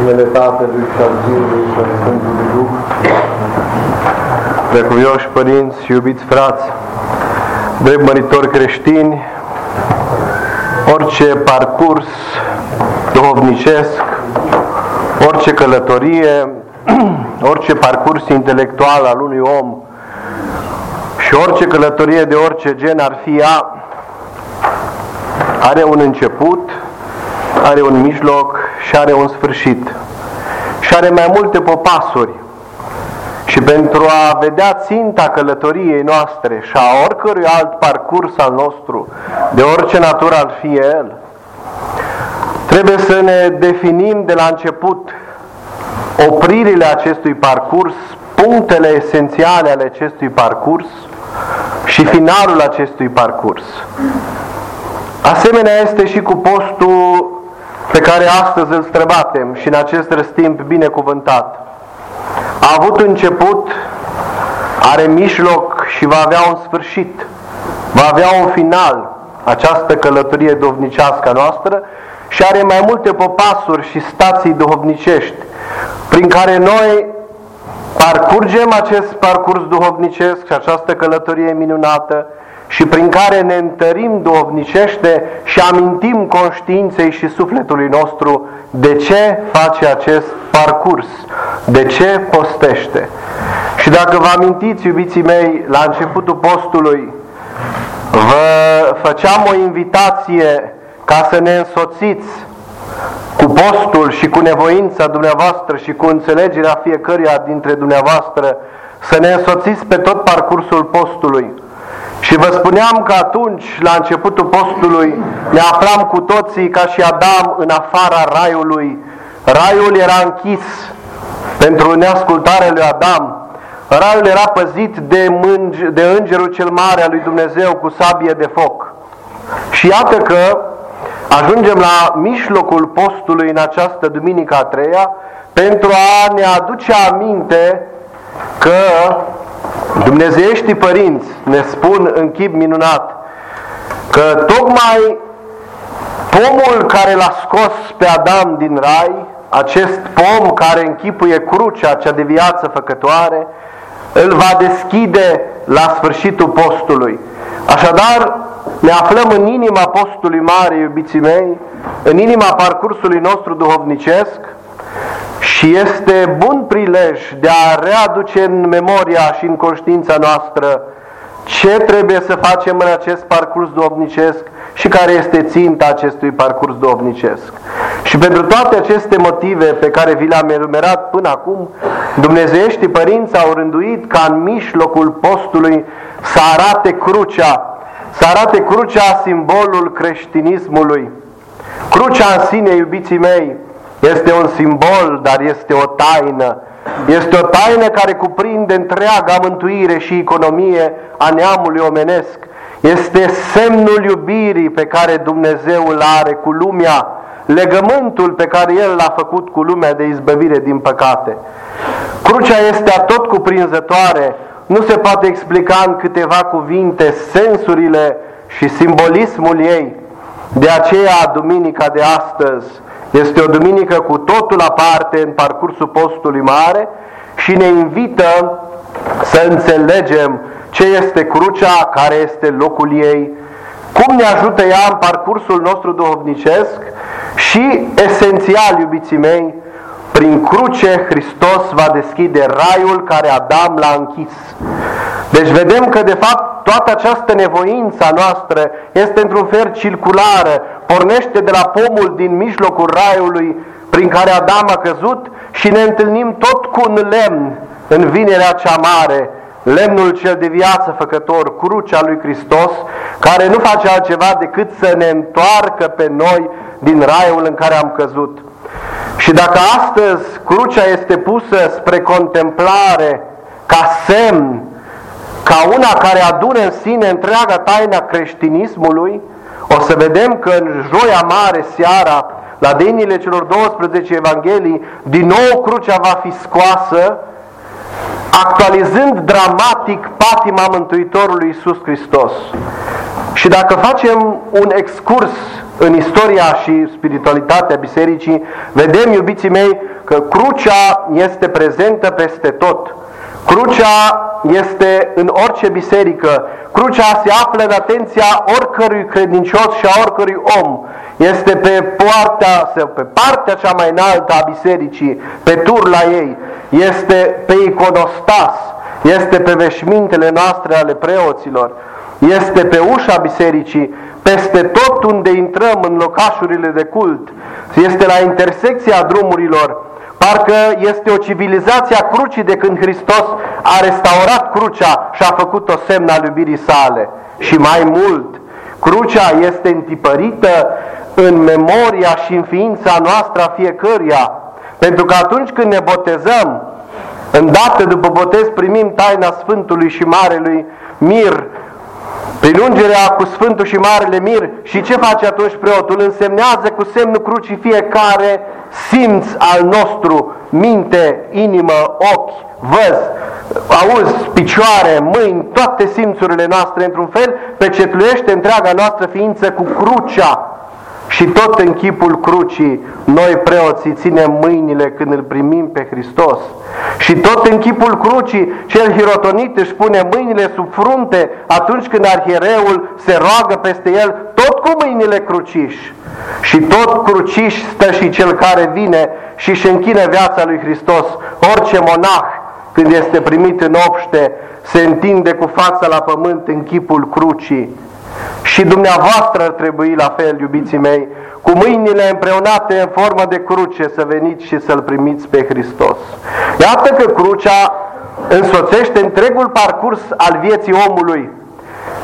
numele Tatălui și al Fiului și al Sfântului Duh. Precuvioși părinți și iubiți frați, drept măritori creștini, orice parcurs duhovnicesc, orice călătorie, orice parcurs intelectual al unui om și orice călătorie de orice gen ar fi ea, are un început, are un mijloc și are un sfârșit. Și are mai multe popasuri. Și pentru a vedea ținta călătoriei noastre și a oricărui alt parcurs al nostru, de orice natură ar fi el, trebuie să ne definim de la început opririle acestui parcurs, punctele esențiale ale acestui parcurs și finalul acestui parcurs. Asemenea este și cu postul pe care astăzi îl străbatem și în acest răstimp binecuvântat. A avut început, are mijloc și va avea un sfârșit, va avea un final această călătorie dovnicească a noastră și are mai multe popasuri și stații duhovnicești prin care noi parcurgem acest parcurs duhovnicesc și această călătorie minunată și prin care ne întărim duhovnicește și amintim conștiinței și sufletului nostru de ce face acest parcurs, de ce postește. Și dacă vă amintiți, iubiții mei, la începutul postului, vă făceam o invitație ca să ne însoțiți cu postul și cu nevoința dumneavoastră și cu înțelegerea fiecăruia dintre dumneavoastră, să ne însoțiți pe tot parcursul postului. Și vă spuneam că atunci, la începutul postului, ne aflam cu toții ca și Adam în afara raiului. Raiul era închis pentru neascultarea lui Adam. Raiul era păzit de, mânge, de îngerul cel mare al lui Dumnezeu cu sabie de foc. Și iată că ajungem la mijlocul postului în această duminică a treia pentru a ne aduce aminte că Dumnezeieștii părinți ne spun în chip minunat că tocmai pomul care l-a scos pe Adam din rai, acest pom care închipuie crucea cea de viață făcătoare, îl va deschide la sfârșitul postului. Așadar, ne aflăm în inima postului mare, iubiții mei, în inima parcursului nostru duhovnicesc, și este bun prilej de a readuce în memoria și în conștiința noastră ce trebuie să facem în acest parcurs duovnicesc și care este ținta acestui parcurs duovnicesc. Și pentru toate aceste motive pe care vi le-am enumerat până acum, Dumnezeiești părinți au rânduit ca în mijlocul postului să arate crucea, să arate crucea simbolul creștinismului. Crucea în sine, iubiții mei, este un simbol, dar este o taină. Este o taină care cuprinde întreaga mântuire și economie a neamului omenesc. Este semnul iubirii pe care Dumnezeu îl are cu lumea, legământul pe care El l-a făcut cu lumea de izbăvire din păcate. Crucea este atot cuprinzătoare, nu se poate explica în câteva cuvinte sensurile și simbolismul ei. De aceea, duminica de astăzi, este o duminică cu totul aparte în parcursul postului mare și ne invită să înțelegem ce este crucea, care este locul ei, cum ne ajută ea în parcursul nostru duhovnicesc și, esențial, iubiții mei, prin cruce Hristos va deschide raiul care Adam l-a închis. Deci vedem că de fapt toată această nevoință a noastră este într-un fel circulară, pornește de la pomul din mijlocul raiului prin care Adam a căzut și ne întâlnim tot cu un lemn în vinerea cea mare, lemnul cel de viață făcător, crucea lui Hristos, care nu face altceva decât să ne întoarcă pe noi din raiul în care am căzut. Și dacă astăzi crucea este pusă spre contemplare ca semn, ca una care adună în sine întreaga taina creștinismului, o să vedem că în joia mare seara, la denile celor 12 evanghelii, din nou crucea va fi scoasă, actualizând dramatic patima Mântuitorului Iisus Hristos. Și dacă facem un excurs în istoria și spiritualitatea bisericii, vedem, iubiții mei, că crucea este prezentă peste tot. Crucea este în orice biserică. Crucea se află în atenția oricărui credincios și a oricărui om. Este pe poarta, sau pe partea cea mai înaltă a bisericii, pe turla ei. Este pe iconostas, este pe veșmintele noastre ale preoților, este pe ușa bisericii, peste tot unde intrăm în locașurile de cult, este la intersecția drumurilor, Parcă este o civilizație a crucii de când Hristos a restaurat crucea și a făcut-o semn al iubirii sale. Și mai mult, crucea este întipărită în memoria și în ființa noastră a fiecăruia. Pentru că atunci când ne botezăm, îndată după botez primim taina Sfântului și Marelui Mir, prin ungerea cu Sfântul și Marele Mir și ce face atunci preotul? Însemnează cu semnul crucii fiecare simț al nostru, minte, inimă, ochi, văz, auz, picioare, mâini, toate simțurile noastre într-un fel, pecetluiește întreaga noastră ființă cu crucea și tot în chipul crucii, noi preoții ținem mâinile când îl primim pe Hristos. Și tot în chipul crucii, cel hirotonit își pune mâinile sub frunte atunci când arhiereul se roagă peste el, tot cu mâinile cruciș. Și tot cruciș stă și cel care vine și își închine viața lui Hristos. Orice monah, când este primit în obște, se întinde cu fața la pământ în chipul crucii și dumneavoastră ar trebui la fel, iubiții mei, cu mâinile împreunate în formă de cruce să veniți și să-L primiți pe Hristos. Iată că crucea însoțește întregul parcurs al vieții omului.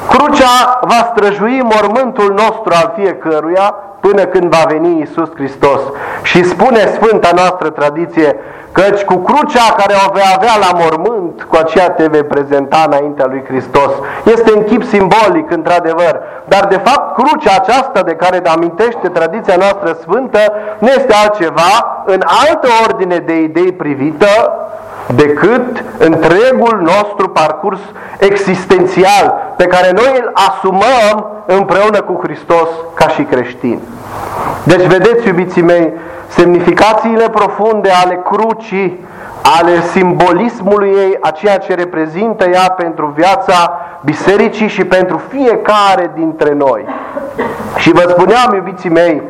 Crucea va străjui mormântul nostru al fiecăruia până când va veni Isus Hristos. Și spune Sfânta noastră tradiție, Căci cu crucea care o vei avea la mormânt, cu aceea te vei prezenta înaintea lui Hristos. Este în chip simbolic, într-adevăr, dar de fapt crucea aceasta de care amintește tradiția noastră sfântă nu este altceva în altă ordine de idei privită decât întregul nostru parcurs existențial pe care noi îl asumăm împreună cu Hristos ca și creștini. Deci vedeți, iubiții mei, semnificațiile profunde ale crucii, ale simbolismului ei, a ceea ce reprezintă ea pentru viața bisericii și pentru fiecare dintre noi. Și vă spuneam, iubiții mei,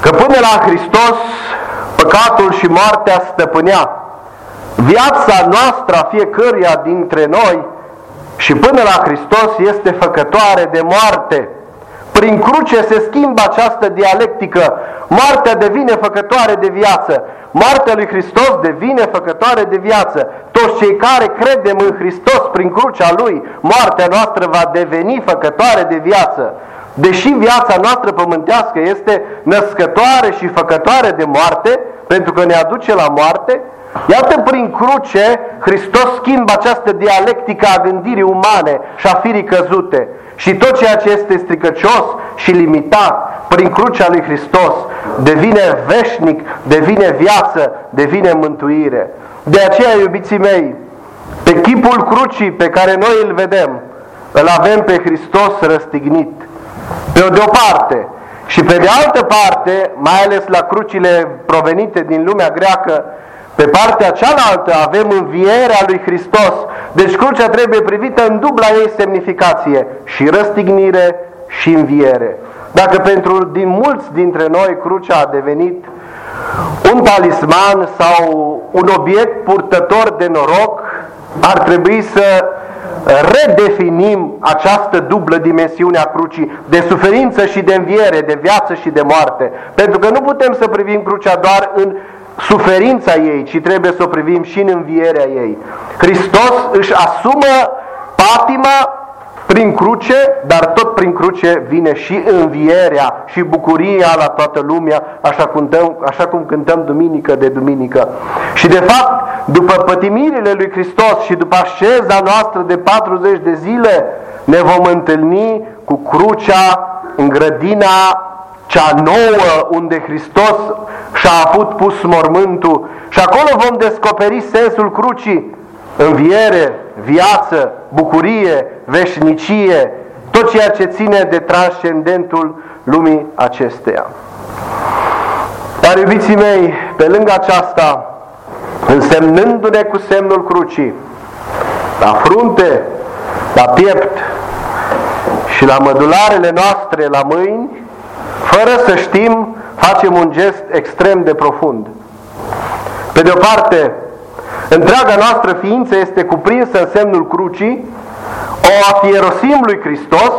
că până la Hristos păcatul și moartea stăpânea. Viața noastră a fiecăruia dintre noi și până la Hristos este făcătoare de moarte. Prin cruce se schimbă această dialectică. Moartea devine făcătoare de viață. Moartea lui Hristos devine făcătoare de viață. Toți cei care credem în Hristos prin crucea Lui, moartea noastră va deveni făcătoare de viață. Deși viața noastră pământească este născătoare și făcătoare de moarte, pentru că ne aduce la moarte, Iată prin cruce Hristos schimbă această dialectică a gândirii umane și a firii căzute. Și tot ceea ce este stricăcios și limitat prin crucea lui Hristos devine veșnic, devine viață, devine mântuire. De aceea, iubiții mei, pe chipul crucii pe care noi îl vedem, îl avem pe Hristos răstignit. Pe de o parte, și pe de altă parte, mai ales la crucile provenite din lumea greacă, pe partea cealaltă avem învierea lui Hristos. Deci crucea trebuie privită în dubla ei semnificație, și răstignire și înviere. Dacă pentru din mulți dintre noi crucea a devenit un talisman sau un obiect purtător de noroc, ar trebui să redefinim această dublă dimensiune a crucii de suferință și de înviere, de viață și de moarte. Pentru că nu putem să privim crucea doar în suferința ei, ci trebuie să o privim și în învierea ei. Hristos își asumă patima prin cruce, dar tot prin cruce vine și învierea și bucuria la toată lumea, așa cum, cântăm, așa cum cântăm duminică de duminică. Și de fapt, după pătimirile lui Hristos și după așeza noastră de 40 de zile, ne vom întâlni cu crucea în grădina cea nouă unde Hristos și-a avut pus mormântul și acolo vom descoperi sensul crucii, înviere, viață, bucurie, veșnicie, tot ceea ce ține de transcendentul lumii acesteia. Dar, iubiții mei, pe lângă aceasta, însemnându-ne cu semnul crucii, la frunte, la piept și la mădularele noastre, la mâini, fără să știm, facem un gest extrem de profund. Pe de o parte, întreaga noastră ființă este cuprinsă în semnul crucii, o afierosim lui Hristos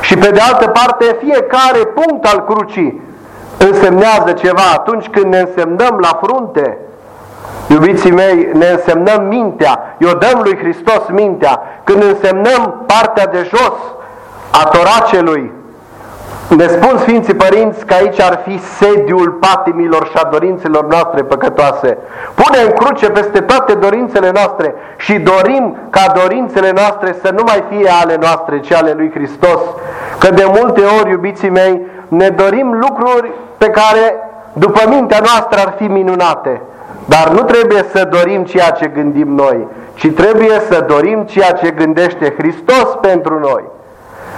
și pe de altă parte fiecare punct al crucii însemnează ceva. Atunci când ne însemnăm la frunte, iubiții mei, ne însemnăm mintea, eu dăm lui Hristos mintea. Când însemnăm partea de jos a toracelui, ne spun Sfinții Părinți că aici ar fi sediul patimilor și a dorințelor noastre păcătoase. Pune în cruce peste toate dorințele noastre și dorim ca dorințele noastre să nu mai fie ale noastre, ci ale lui Hristos. Că de multe ori, iubiții mei, ne dorim lucruri pe care, după mintea noastră, ar fi minunate. Dar nu trebuie să dorim ceea ce gândim noi, ci trebuie să dorim ceea ce gândește Hristos pentru noi.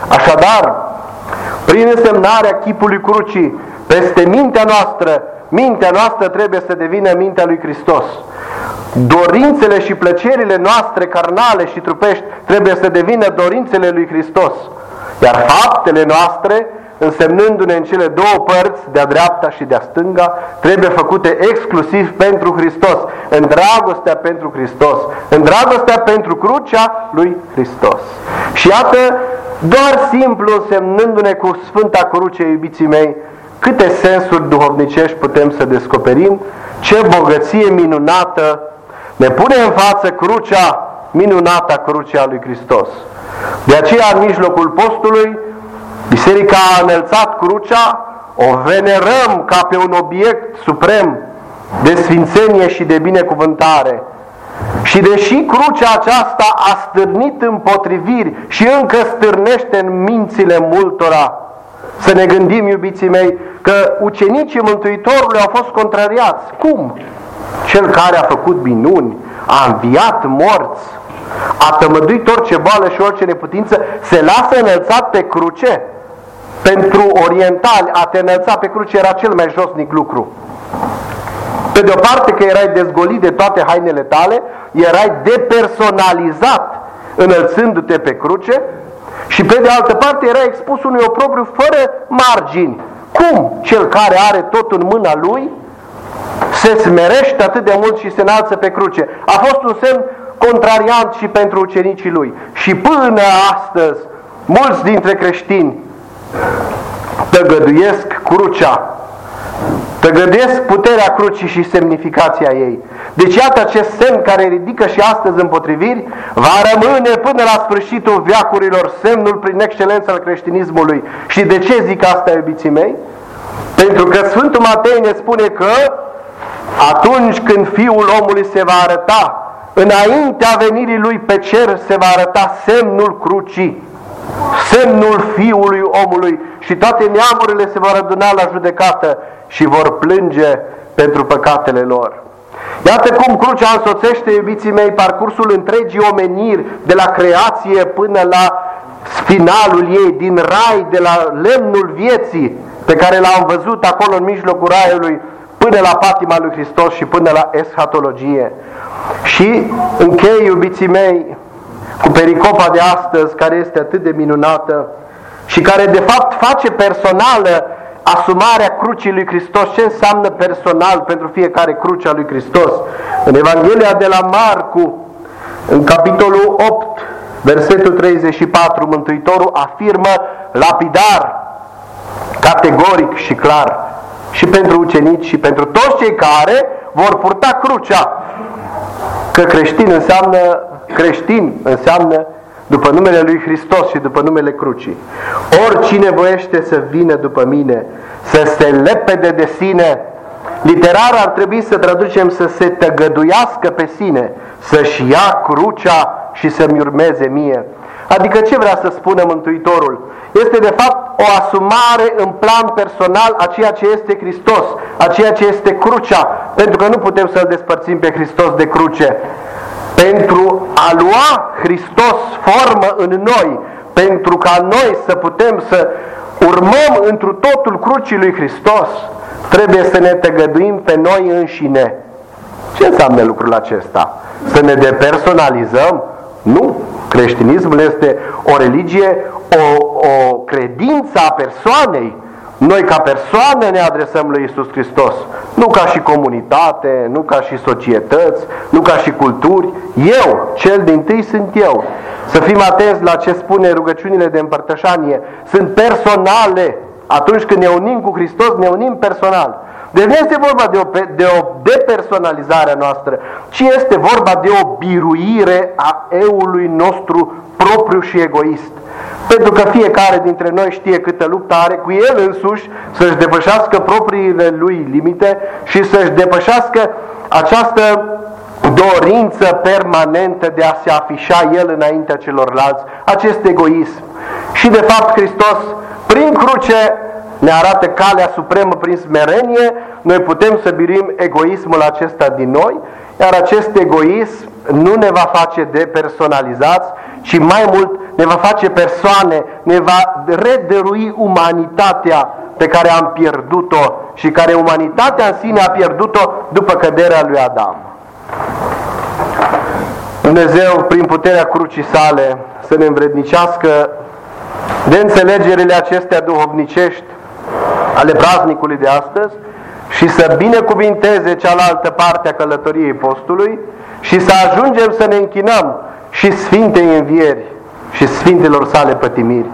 Așadar, prin însemnarea chipului crucii peste mintea noastră, mintea noastră trebuie să devină mintea lui Hristos. Dorințele și plăcerile noastre carnale și trupești trebuie să devină dorințele lui Hristos. Iar faptele noastre, însemnându-ne în cele două părți, de-a dreapta și de-a stânga, trebuie făcute exclusiv pentru Hristos, în dragostea pentru Hristos, în dragostea pentru crucea lui Hristos. Și iată, doar simplu semnându-ne cu Sfânta Cruce, iubiții mei, câte sensuri duhovnicești putem să descoperim, ce bogăție minunată ne pune în față crucea minunată crucea lui Hristos. De aceea, în mijlocul postului, Biserica a înălțat crucea, o venerăm ca pe un obiect suprem de sfințenie și de binecuvântare, și deși crucea aceasta a stârnit împotriviri și încă stârnește în mințile multora, să ne gândim, iubiții mei, că ucenicii Mântuitorului au fost contrariați. Cum? Cel care a făcut minuni, a înviat morți, a tămăduit orice boală și orice neputință, se lasă înălțat pe cruce. Pentru orientali, a te înălța pe cruce era cel mai josnic lucru. Pe de o parte că erai dezgolit de toate hainele tale, erai depersonalizat înălțându-te pe cruce și pe de altă parte erai expus unui oprobriu fără margini. Cum cel care are tot în mâna lui se smerește atât de mult și se înalță pe cruce? A fost un semn contrariant și pentru ucenicii lui. Și până astăzi, mulți dintre creștini tăgăduiesc crucea Tăgădesc puterea crucii și semnificația ei. Deci iată acest semn care ridică și astăzi împotriviri, va rămâne până la sfârșitul viacurilor semnul prin excelență al creștinismului. Și de ce zic asta, iubiții mei? Pentru că Sfântul Matei ne spune că atunci când Fiul omului se va arăta, înaintea venirii lui pe cer se va arăta semnul crucii, semnul Fiului omului și toate neamurile se vor aduna la judecată și vor plânge pentru păcatele lor. Iată cum crucea însoțește, iubiții mei, parcursul întregii omeniri, de la creație până la finalul ei, din rai, de la lemnul vieții, pe care l-am văzut acolo în mijlocul raiului, până la patima lui Hristos și până la eschatologie. Și închei, iubiții mei, cu pericopa de astăzi, care este atât de minunată și care de fapt face personală asumarea crucii lui Hristos, ce înseamnă personal pentru fiecare cruce a lui Hristos. În Evanghelia de la Marcu, în capitolul 8, versetul 34, Mântuitorul afirmă lapidar, categoric și clar, și pentru ucenici și pentru toți cei care vor purta crucea. Că creștin înseamnă, creștin înseamnă după numele lui Hristos și după numele crucii. Oricine voiește să vină după mine, să se lepede de sine, literar ar trebui să traducem să se tăgăduiască pe sine, să-și ia crucea și să-mi urmeze mie. Adică ce vrea să spună Mântuitorul? Este de fapt o asumare în plan personal a ceea ce este Hristos, a ceea ce este crucea, pentru că nu putem să-L despărțim pe Hristos de cruce pentru a lua Hristos formă în noi, pentru ca noi să putem să urmăm întru totul crucii lui Hristos, trebuie să ne tăgăduim pe noi înșine. Ce înseamnă lucrul acesta? Să ne depersonalizăm? Nu. Creștinismul este o religie, o, o credință a persoanei. Noi ca persoană ne adresăm lui Isus Hristos, nu ca și comunitate, nu ca și societăți, nu ca și culturi. Eu, cel din tâi sunt eu. Să fim atenți la ce spune rugăciunile de împărtășanie. Sunt personale. Atunci când ne unim cu Hristos, ne unim personal. Deci nu este vorba de o, de o depersonalizare a noastră, ci este vorba de o biruire a eului nostru propriu și egoist. Pentru că fiecare dintre noi știe câtă luptă are cu el însuși să-și depășească propriile lui limite și să-și depășească această dorință permanentă de a se afișa el înaintea celorlalți, acest egoism. Și de fapt Hristos, prin cruce, ne arată calea supremă prin smerenie, noi putem să birim egoismul acesta din noi, iar acest egoism nu ne va face depersonalizați, ci mai mult ne va face persoane, ne va redărui umanitatea pe care am pierdut-o și care umanitatea în sine a pierdut-o după căderea lui Adam. Dumnezeu, prin puterea crucii sale, să ne învrednicească de înțelegerile acestea duhovnicești ale praznicului de astăzi și să binecuvinteze cealaltă parte a călătoriei postului și să ajungem să ne închinăm și Sfintei Învieri și Sfintelor sale pătimiri.